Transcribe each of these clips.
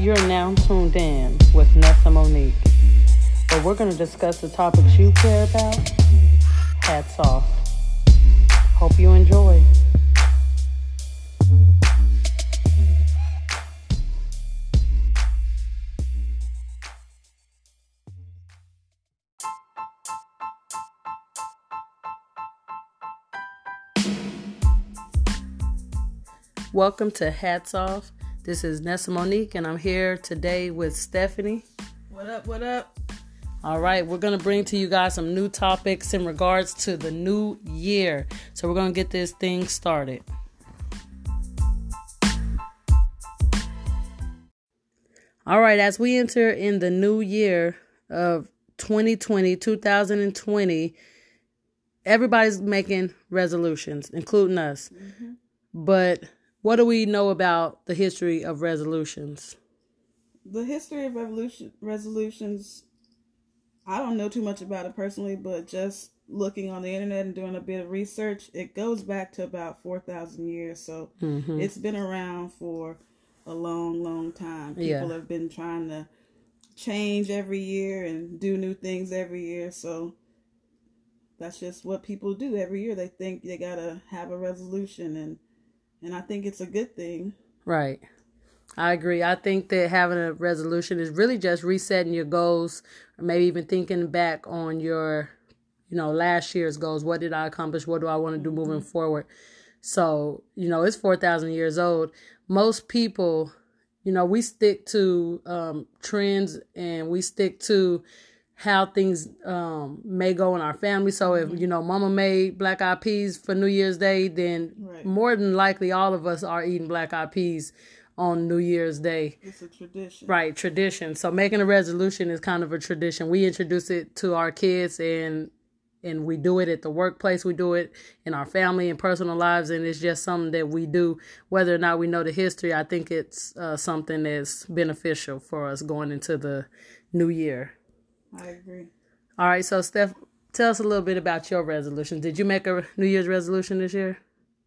You're now tuned in with Nessa Monique, where we're going to discuss the topics you care about. Hats off. Hope you enjoy. Welcome to Hats Off. This is Nessa Monique, and I'm here today with Stephanie. What up? What up? All right, we're going to bring to you guys some new topics in regards to the new year. So, we're going to get this thing started. All right, as we enter in the new year of 2020, 2020, everybody's making resolutions, including us. Mm-hmm. But what do we know about the history of resolutions? The history of revolution resolutions I don't know too much about it personally, but just looking on the internet and doing a bit of research, it goes back to about 4,000 years. So mm-hmm. it's been around for a long, long time. People yeah. have been trying to change every year and do new things every year. So that's just what people do every year. They think they got to have a resolution and and I think it's a good thing. Right. I agree. I think that having a resolution is really just resetting your goals, or maybe even thinking back on your, you know, last year's goals. What did I accomplish? What do I want to do moving mm-hmm. forward? So, you know, it's 4,000 years old. Most people, you know, we stick to um, trends and we stick to how things um, may go in our family. So if you know Mama made black eyed peas for New Year's Day, then right. more than likely all of us are eating black eyed peas on New Year's Day. It's a tradition. Right, tradition. So making a resolution is kind of a tradition. We introduce it to our kids and and we do it at the workplace, we do it in our family and personal lives and it's just something that we do whether or not we know the history. I think it's uh, something that's beneficial for us going into the new year. I agree. All right, so Steph, tell us a little bit about your resolution. Did you make a New Year's resolution this year?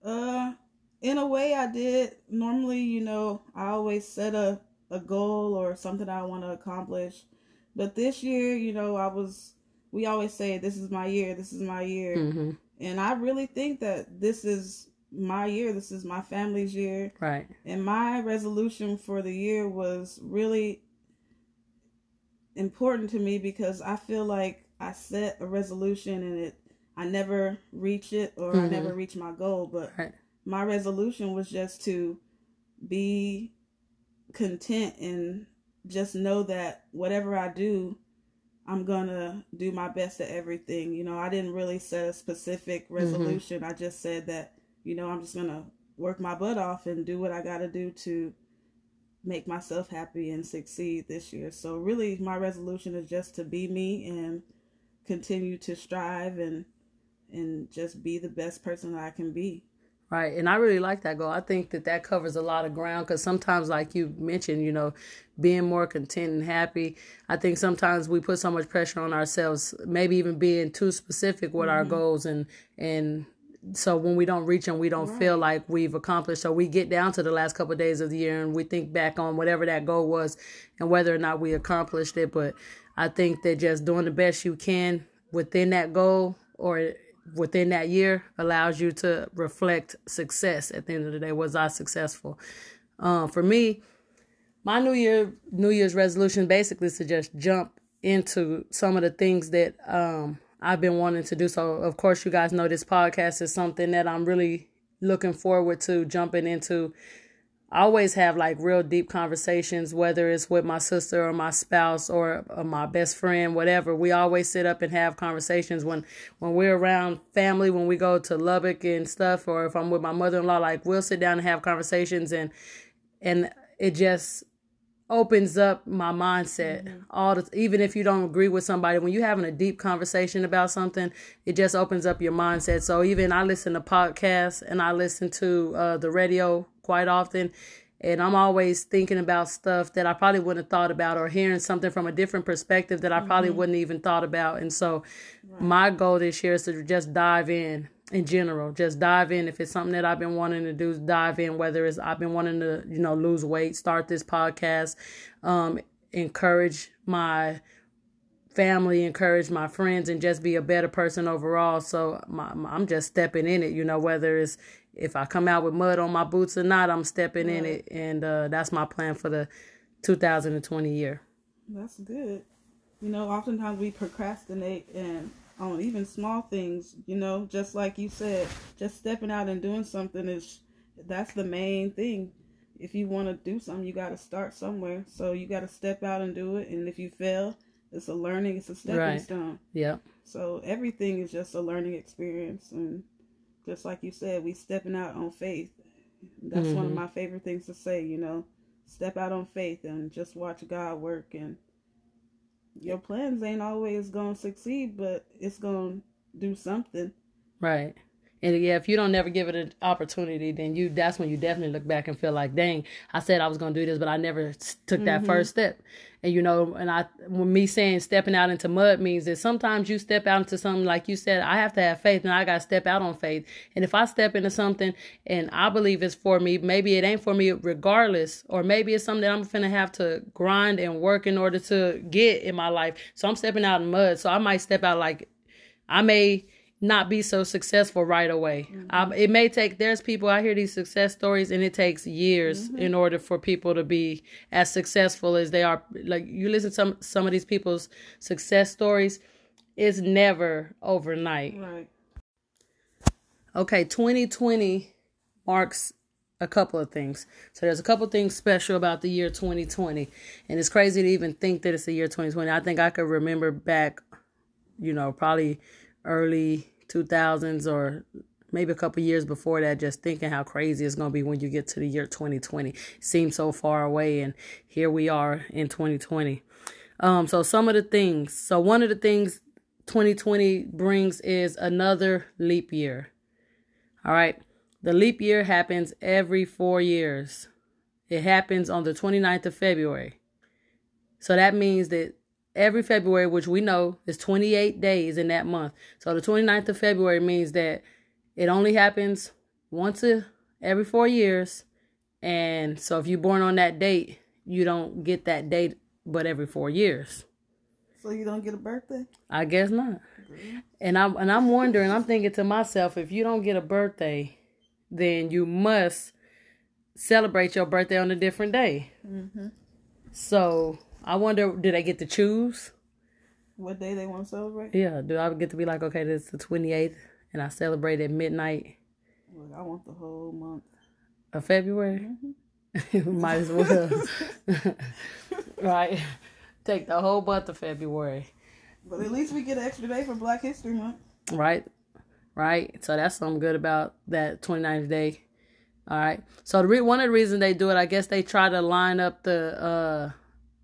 Uh, in a way, I did. Normally, you know, I always set a a goal or something I want to accomplish, but this year, you know, I was. We always say, "This is my year. This is my year," mm-hmm. and I really think that this is my year. This is my family's year. Right. And my resolution for the year was really important to me because I feel like I set a resolution and it I never reach it or mm-hmm. I never reach my goal. But right. my resolution was just to be content and just know that whatever I do, I'm gonna do my best at everything. You know, I didn't really set a specific mm-hmm. resolution. Mm-hmm. I just said that, you know, I'm just gonna work my butt off and do what I gotta do to make myself happy and succeed this year. So really my resolution is just to be me and continue to strive and and just be the best person that I can be. Right. And I really like that goal. I think that that covers a lot of ground because sometimes, like you mentioned, you know, being more content and happy. I think sometimes we put so much pressure on ourselves, maybe even being too specific with mm-hmm. our goals and, and so when we don't reach them, we don't right. feel like we've accomplished. So we get down to the last couple of days of the year and we think back on whatever that goal was and whether or not we accomplished it. But I think that just doing the best you can within that goal or within that year allows you to reflect success at the end of the day. Was I successful? Um, for me, my New Year New Year's resolution basically is to just jump into some of the things that um, I've been wanting to do. So, of course, you guys know this podcast is something that I'm really looking forward to jumping into. I always have like real deep conversations, whether it's with my sister or my spouse or, or, my best friend, whatever. We always sit up and have conversations when when we're around family, when we go to Lubbock and stuff, or if I'm with my mother in law. Like we'll sit down and have conversations, and and it just opens up my mindset mm-hmm. all the even if you don't agree with somebody when you're having a deep conversation about something it just opens up your mindset so even i listen to podcasts and i listen to uh, the radio quite often and i'm always thinking about stuff that i probably wouldn't have thought about or hearing something from a different perspective that i probably mm-hmm. wouldn't even thought about and so right. my goal this year is to just dive in in general. Just dive in. If it's something that I've been wanting to do, dive in. Whether it's I've been wanting to, you know, lose weight, start this podcast, um, encourage my family, encourage my friends, and just be a better person overall. So my, my, I'm just stepping in it. You know, whether it's if I come out with mud on my boots or not, I'm stepping right. in it, and uh, that's my plan for the 2020 year. That's good. You know, oftentimes we procrastinate and on even small things, you know, just like you said, just stepping out and doing something is that's the main thing. If you want to do something, you got to start somewhere. So you got to step out and do it. And if you fail, it's a learning, it's a stepping right. stone. Yeah. So everything is just a learning experience. And just like you said, we stepping out on faith. That's mm-hmm. one of mm-hmm. my favorite things to say, you know, step out on faith and just watch God work and your plans ain't always gonna succeed, but it's gonna do something. Right. And yeah, if you don't never give it an opportunity, then you that's when you definitely look back and feel like, dang, I said I was gonna do this, but I never took that mm-hmm. first step. And you know, and I when me saying stepping out into mud means that sometimes you step out into something like you said, I have to have faith and I gotta step out on faith. And if I step into something and I believe it's for me, maybe it ain't for me regardless, or maybe it's something that I'm gonna have to grind and work in order to get in my life. So I'm stepping out in mud. So I might step out like I may not be so successful right away. Mm-hmm. Um, it may take, there's people, I hear these success stories, and it takes years mm-hmm. in order for people to be as successful as they are. Like, you listen to some, some of these people's success stories, it's never overnight. Right. Okay, 2020 marks a couple of things. So there's a couple things special about the year 2020. And it's crazy to even think that it's the year 2020. I think I could remember back, you know, probably early 2000s or maybe a couple years before that just thinking how crazy it's going to be when you get to the year 2020 seems so far away and here we are in 2020 um so some of the things so one of the things 2020 brings is another leap year. All right? The leap year happens every 4 years. It happens on the 29th of February. So that means that every February, which we know is 28 days in that month. So the 29th of February means that it only happens once a, every four years. And so if you're born on that date, you don't get that date but every four years. So you don't get a birthday? I guess not. And I'm and I'm wondering, I'm thinking to myself, if you don't get a birthday, then you must celebrate your birthday on a different day. Mm-hmm. So I wonder, do they get to choose? What day they want to celebrate? Yeah, do I get to be like, okay, this is the 28th, and I celebrate at midnight? Well, I want the whole month. Of February? Mm-hmm. Might as well. right. Take the whole month of February. But at least we get an extra day for Black History Month. Right. Right. So that's something good about that 29th day. All right. So the re- one of the reasons they do it, I guess they try to line up the uh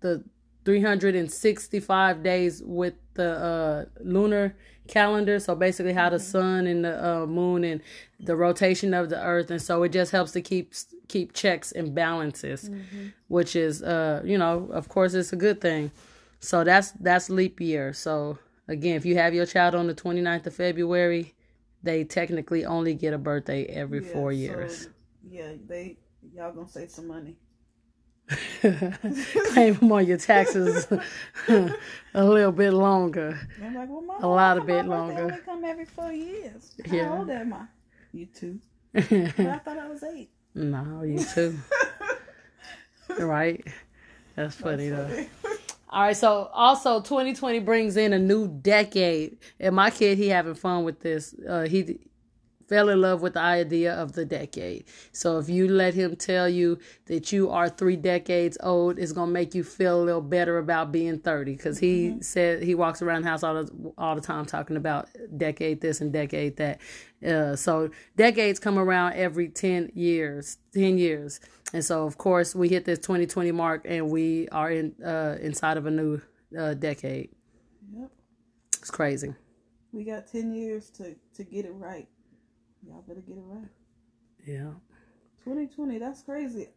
the 365 days with the uh, lunar calendar. So basically, how the mm-hmm. sun and the uh, moon and the rotation of the earth, and so it just helps to keep keep checks and balances, mm-hmm. which is, uh, you know, of course, it's a good thing. So that's that's leap year. So again, if you have your child on the 29th of February, they technically only get a birthday every yeah, four years. So, yeah, they y'all gonna save some money. Claim them on your taxes a little bit longer. I'm like, well, a lot of bit longer. Only come every four years. How yeah. old am I? You two. I thought I was eight. No, you too. right? That's funny That's though. All right, so also 2020 brings in a new decade, and my kid he having fun with this. Uh, he fell in love with the idea of the decade. So if you let him tell you that you are three decades old, it's gonna make you feel a little better about being thirty. Because he mm-hmm. said he walks around the house all the all the time talking about decade this and decade that. Uh, so decades come around every ten years, ten years, and so of course we hit this 2020 mark and we are in uh, inside of a new uh, decade. Yep, it's crazy. We got ten years to to get it right. Y'all better get it right. Yeah. 2020, that's crazy.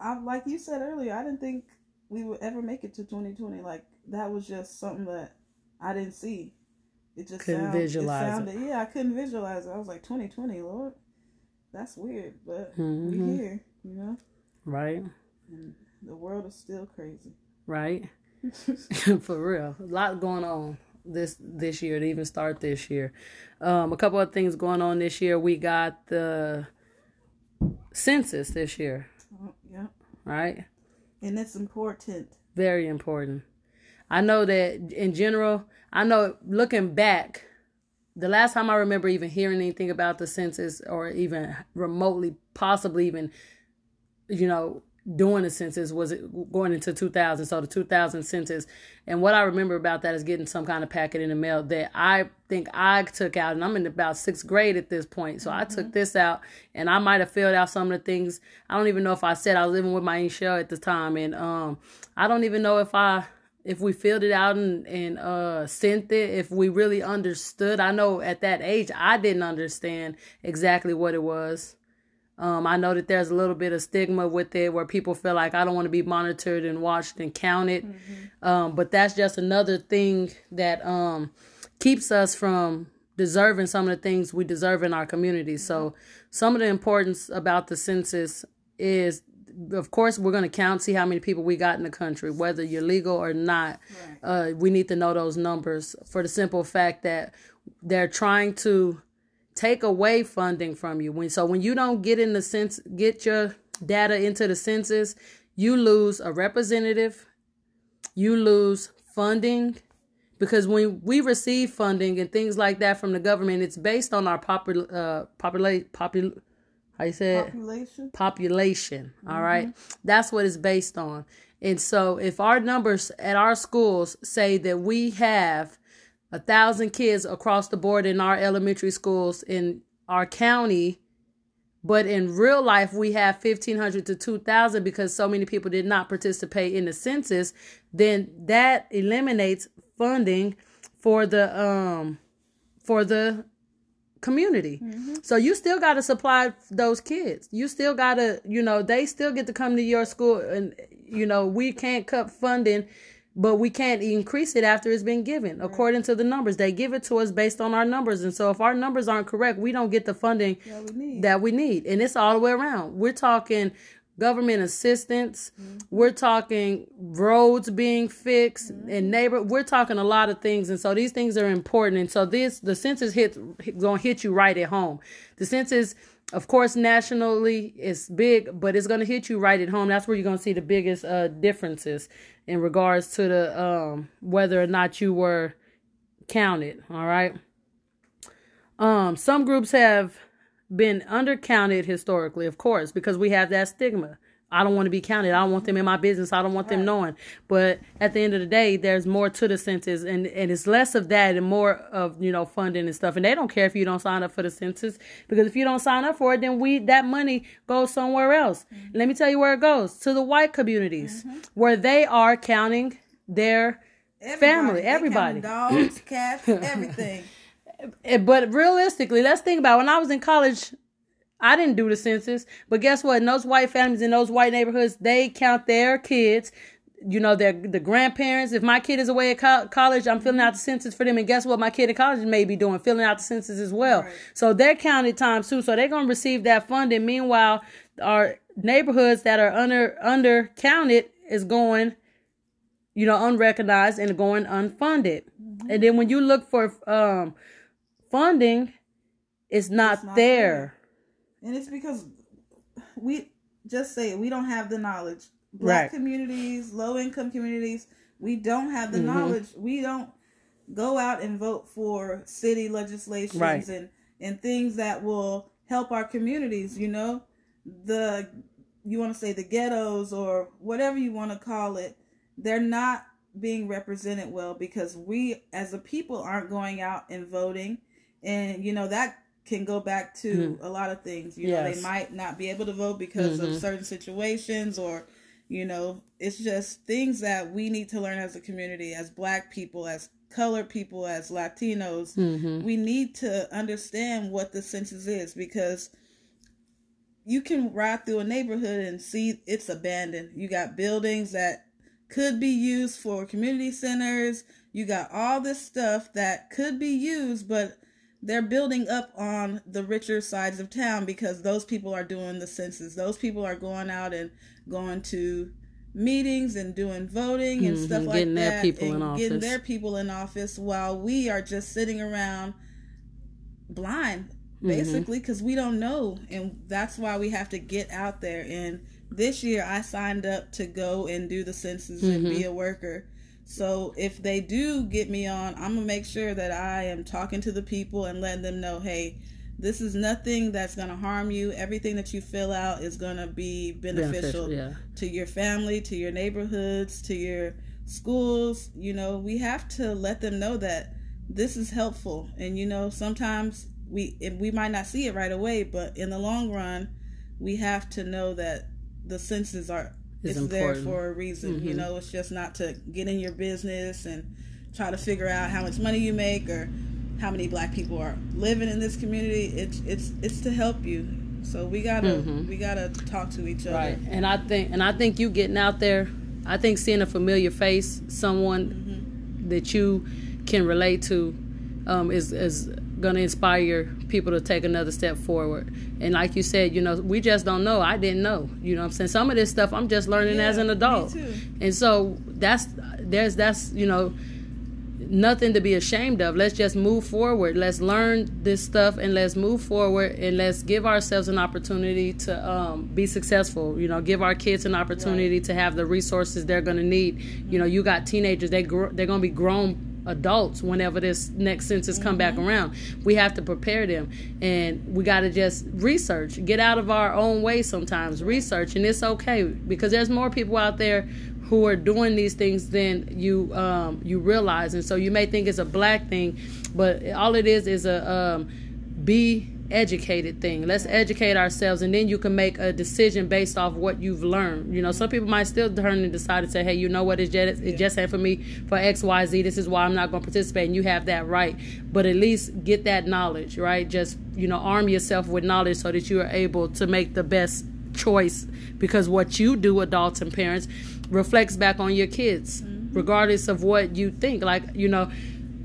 I like you said earlier, I didn't think we would ever make it to 2020. Like that was just something that I didn't see. it just couldn't sound, visualize it, sounded, it. Yeah, I couldn't visualize it. I was like, 2020, Lord, that's weird, but mm-hmm. we here, you know. Right. And the world is still crazy. Right. For real, a lot going on this this year to even start this year. Um, a couple of things going on this year. We got the census this year. Oh, yeah. Right. And it's important. Very important. I know that in general, I know looking back, the last time I remember even hearing anything about the census or even remotely, possibly even, you know, doing the census was going into 2000 so the 2000 census and what i remember about that is getting some kind of packet in the mail that i think i took out and i'm in about sixth grade at this point so mm-hmm. i took mm-hmm. this out and i might have filled out some of the things i don't even know if i said i was living with my aunt shell at the time and um i don't even know if i if we filled it out and, and uh sent it if we really understood i know at that age i didn't understand exactly what it was um, I know that there's a little bit of stigma with it where people feel like I don't want to be monitored and watched and counted. Mm-hmm. Um, but that's just another thing that um, keeps us from deserving some of the things we deserve in our community. Mm-hmm. So, some of the importance about the census is of course we're going to count see how many people we got in the country whether you're legal or not right. uh, we need to know those numbers for the simple fact that they're trying to take away funding from you. When so when you don't get in the sense get your data into the census, you lose a representative, you lose funding because when we receive funding and things like that from the government, it's based on our popul uh populate popul how you say population population. All mm-hmm. right, that's what it's based on. And so if our numbers at our schools say that we have a thousand kids across the board in our elementary schools in our county. But in real life we have 1500 to 2000 because so many people did not participate in the census. Then that eliminates funding for the um for the community. Mm-hmm. so you still got to supply those kids. You still got to you know they still get to come to your school and you know we can't cut funding but we can't increase it after it's been given according to the numbers. They give it to us based on our numbers. And so if our numbers aren't correct we don't get the funding yeah, we that we need. And it's all the way around. We're talking government assistance. Mm-hmm. we're talking roads being fixed mm-hmm. and neighbor we're talking a lot of things. And so these things are important. And so this the census hit gonna hit you right at home. The census of course nationally it's big but it's going to hit you right at home. That's where you're going to see the biggest uh, differences in regards to the um, whether or not you were counted all right? Um some groups have been undercounted historically of course because we have that stigma I don't want to be counted. I don't want them in my business. I don't want right. them knowing. But at the end of the day, there's more to the census, and and it's less of that and more of you know funding and stuff. And they don't care if you don't sign up for the census because if you don't sign up for it, then we that money goes somewhere else. Mm-hmm. Let me tell you where it goes to the white communities mm-hmm. where they are counting their everybody. family, everybody, dogs, cats, everything. but realistically, let's think about it. when I was in college. I didn't do the census, but guess what? In those white families in those white neighborhoods, they count their kids. You know, their the grandparents. If my kid is away at co- college, I'm filling out the census for them. And guess what? My kid in college may be doing filling out the census as well. Right. So they're counted times too. So they're gonna receive that funding. Meanwhile, our neighborhoods that are under under counted is going, you know, unrecognized and going unfunded. Mm-hmm. And then when you look for um funding, it's not, it's not there. there and it's because we just say it, we don't have the knowledge. Black right. communities, low income communities, we don't have the mm-hmm. knowledge. We don't go out and vote for city legislations right. and and things that will help our communities. You know, the you want to say the ghettos or whatever you want to call it, they're not being represented well because we as a people aren't going out and voting and you know that can go back to mm-hmm. a lot of things. You yes. know, they might not be able to vote because mm-hmm. of certain situations or you know, it's just things that we need to learn as a community, as black people, as colored people, as Latinos. Mm-hmm. We need to understand what the census is because you can ride through a neighborhood and see it's abandoned. You got buildings that could be used for community centers. You got all this stuff that could be used, but they're building up on the richer sides of town because those people are doing the census. Those people are going out and going to meetings and doing voting and mm-hmm, stuff like getting that. Their people in office. Getting their people in office while we are just sitting around blind, mm-hmm. basically, because mm-hmm. we don't know. And that's why we have to get out there. And this year I signed up to go and do the census mm-hmm. and be mm-hmm. a worker so if they do get me on, I'm gonna make sure that I am talking to the people and letting them know, hey, this is nothing that's gonna harm you. Everything that you fill out is gonna be beneficial, beneficial yeah. to your family, to your neighborhoods, to your schools. You know, we have to let them know that this is helpful. And you know, sometimes we we might not see it right away, but in the long run, we have to know that the senses are it's important. there for a reason. Mm-hmm. You know, it's just not to get in your business and try to figure out how much money you make or how many black people are living in this community. It's it's it's to help you. So we gotta mm-hmm. we gotta talk to each other. Right. And I think and I think you getting out there. I think seeing a familiar face, someone mm-hmm. that you can relate to, um, is is going to inspire people to take another step forward. And like you said, you know, we just don't know. I didn't know. You know I'm saying? Some of this stuff I'm just learning yeah, as an adult. And so that's there's that's, you know, nothing to be ashamed of. Let's just move forward. Let's learn this stuff and let's move forward and let's give ourselves an opportunity to um, be successful. You know, give our kids an opportunity right. to have the resources they're going to need. You know, you got teenagers; they gr- they're going to be grown adults whenever this next census come mm-hmm. back around. We have to prepare them. And we got to just research. Get out of our own way sometimes. Research. And it's okay because there's more people out there who are doing these things than you um, you realize. And so you may think it's a black thing but all it is is a um, be educated thing. Let's educate ourselves, and then you can make a decision based off what you've learned. You know, some people might still turn and decide to say, "Hey, you know what? It's just it just ain't for me for X, Y, Z. This is why I'm not going to participate." And you have that right, but at least get that knowledge, right? Just you know, arm yourself with knowledge so that you are able to make the best choice. Because what you do, adults and parents, reflects back on your kids, mm-hmm. regardless of what you think. Like you know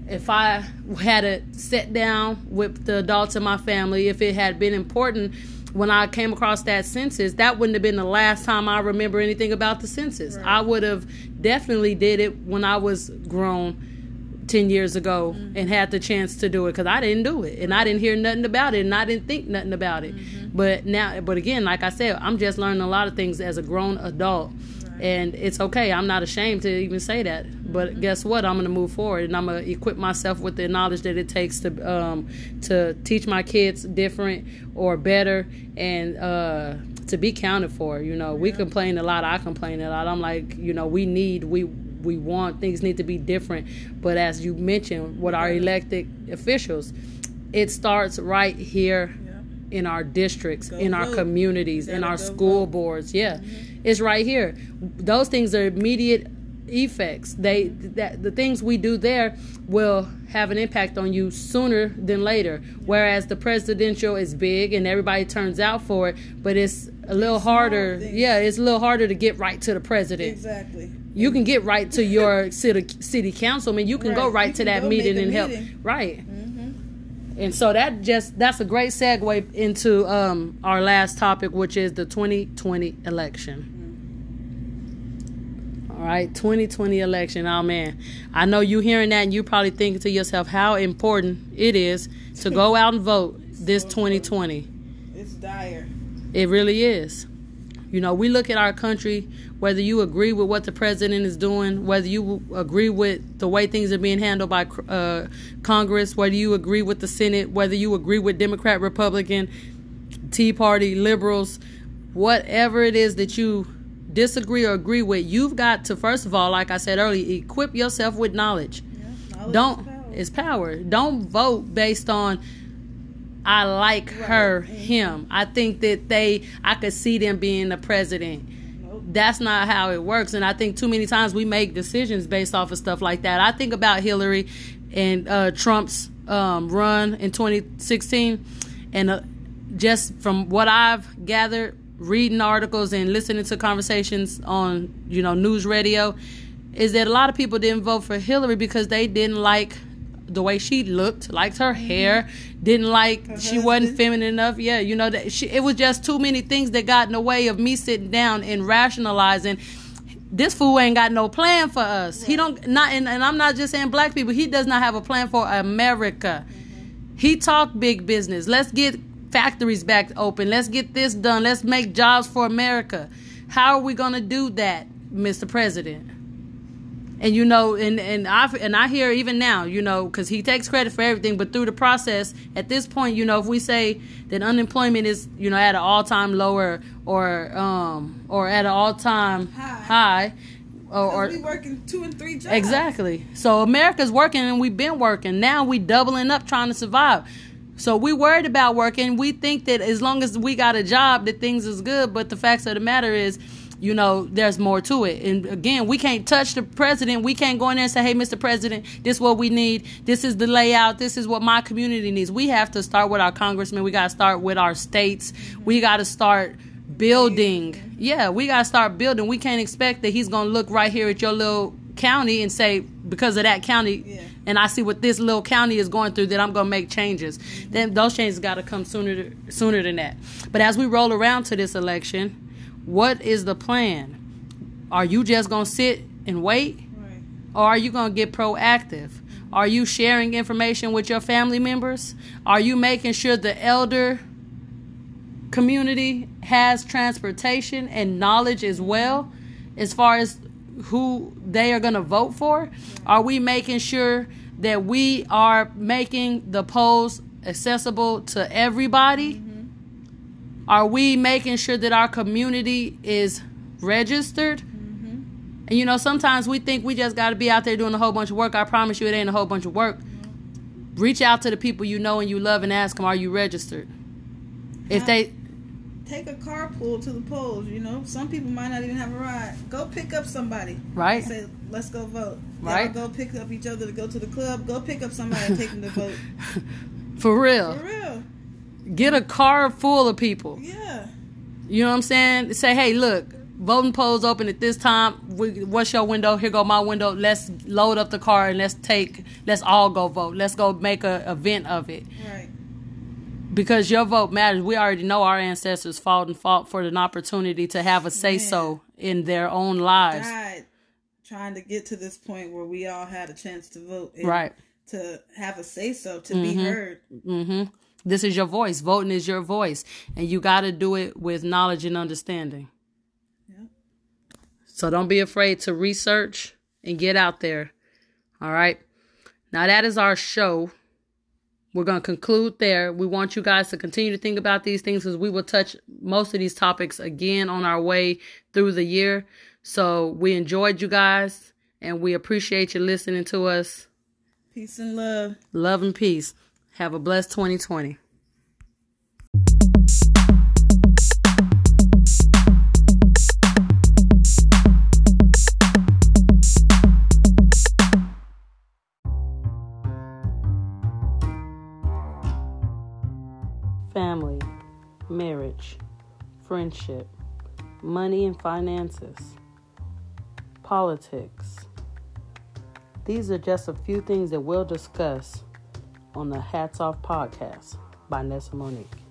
if I had to sit down with the adults in my family, if it had been important when I came across that census, that wouldn't have been the last time I remember anything about the census. Right. I would have definitely did it when I was grown 10 years ago mm-hmm. and had the chance to do it because I didn't do it and I didn't hear nothing about it and I didn't think nothing about it. Mm-hmm. But now, but again, like I said, I'm just learning a lot of things as a grown adult and it's okay. I'm not ashamed to even say that. But mm-hmm. guess what? I'm going to move forward, and I'm going to equip myself with the knowledge that it takes to um, to teach my kids different or better, and uh, to be counted for. You know, we complain a lot. I complain a lot. I'm like, you know, we need we we want things need to be different. But as you mentioned, with our elected officials, it starts right here in our districts, go in vote. our communities, in our school vote. boards. Yeah, mm-hmm. it's right here. Those things are immediate effects. They that the things we do there will have an impact on you sooner than later. Whereas the presidential is big and everybody turns out for it, but it's a little harder. Yeah, it's a little harder to get right to the president. Exactly. You can get right to your city city councilman. You can right. go right you to that meeting and help. Right. Mm-hmm. And so that just that's a great segue into um, our last topic, which is the 2020 election. All right, 2020 election. Oh man, I know you hearing that, and you probably thinking to yourself how important it is to go out and vote this 2020. It's dire. It really is. You know, we look at our country, whether you agree with what the president is doing, whether you agree with the way things are being handled by uh, Congress, whether you agree with the Senate, whether you agree with Democrat, Republican, Tea Party, liberals, whatever it is that you disagree or agree with, you've got to, first of all, like I said earlier, equip yourself with knowledge. Yeah, knowledge Don't, is power. It's power. Don't vote based on I like right. her, him. I think that they, I could see them being the president. That's not how it works. And I think too many times we make decisions based off of stuff like that. I think about Hillary and uh, Trump's um, run in 2016. And uh, just from what I've gathered, reading articles and listening to conversations on you know news radio is that a lot of people didn't vote for Hillary because they didn't like the way she looked, liked her mm-hmm. hair, didn't like her she husband. wasn't feminine enough. Yeah, you know that she, it was just too many things that got in the way of me sitting down and rationalizing. This fool ain't got no plan for us. Right. He don't not, and, and, I'm not just saying black people. He does not have a plan for America. Mm-hmm. He talked big business. Let's get factories back open. Let's get this done. Let's make jobs for America. How are we gonna do that, Mr. President? and you know and and i and i hear even now you know because he takes credit for everything but through the process at this point you know if we say that unemployment is you know at an all-time lower or um or at an all-time high, high or, or we working two and three jobs exactly so america's working and we've been working now we doubling up trying to survive so we worried about working we think that as long as we got a job that things is good but the facts of the matter is you know, there's more to it. And again, we can't touch the president. We can't go in there and say, hey, Mr. President, this is what we need. This is the layout. This is what my community needs. We have to start with our congressmen. We got to start with our states. We got to start building. Yeah, we got to start building. We can't expect that he's going to look right here at your little county and say, because of that county, yeah. and I see what this little county is going through, that I'm going to make changes. Mm-hmm. Then those changes got to come sooner sooner than that. But as we roll around to this election, what is the plan? Are you just going to sit and wait? Right. Or are you going to get proactive? Mm-hmm. Are you sharing information with your family members? Are you making sure the elder community has transportation and knowledge as well as far as who they are going to vote for? Are we making sure that we are making the polls accessible to everybody? Are we making sure that our community is registered? Mm-hmm. And you know, sometimes we think we just got to be out there doing a whole bunch of work. I promise you, it ain't a whole bunch of work. Mm-hmm. Reach out to the people you know and you love and ask them, "Are you registered?" If they take a carpool to the polls, you know, some people might not even have a ride. Go pick up somebody. Right. Say, let's go vote. Right. Y'all go pick up each other to go to the club. Go pick up somebody and take them to vote. For real. For real. Get a car full of people. Yeah. You know what I'm saying? Say, hey, look, voting polls open at this time. What's your window? Here go my window. Let's load up the car and let's take. Let's all go vote. Let's go make a event of it. Right. Because your vote matters. We already know our ancestors fought and fought for an opportunity to have a say so in their own lives. God, trying to get to this point where we all had a chance to vote. right. To have a say so, to mm-hmm. be heard. Mm-hmm. This is your voice. Voting is your voice. And you got to do it with knowledge and understanding. Yeah. So don't be afraid to research and get out there. All right. Now, that is our show. We're going to conclude there. We want you guys to continue to think about these things because we will touch most of these topics again on our way through the year. So we enjoyed you guys and we appreciate you listening to us. Peace and love. Love and peace. Have a blessed 2020. Friendship, money and finances, politics. These are just a few things that we'll discuss on the Hats Off podcast by Nessa Monique.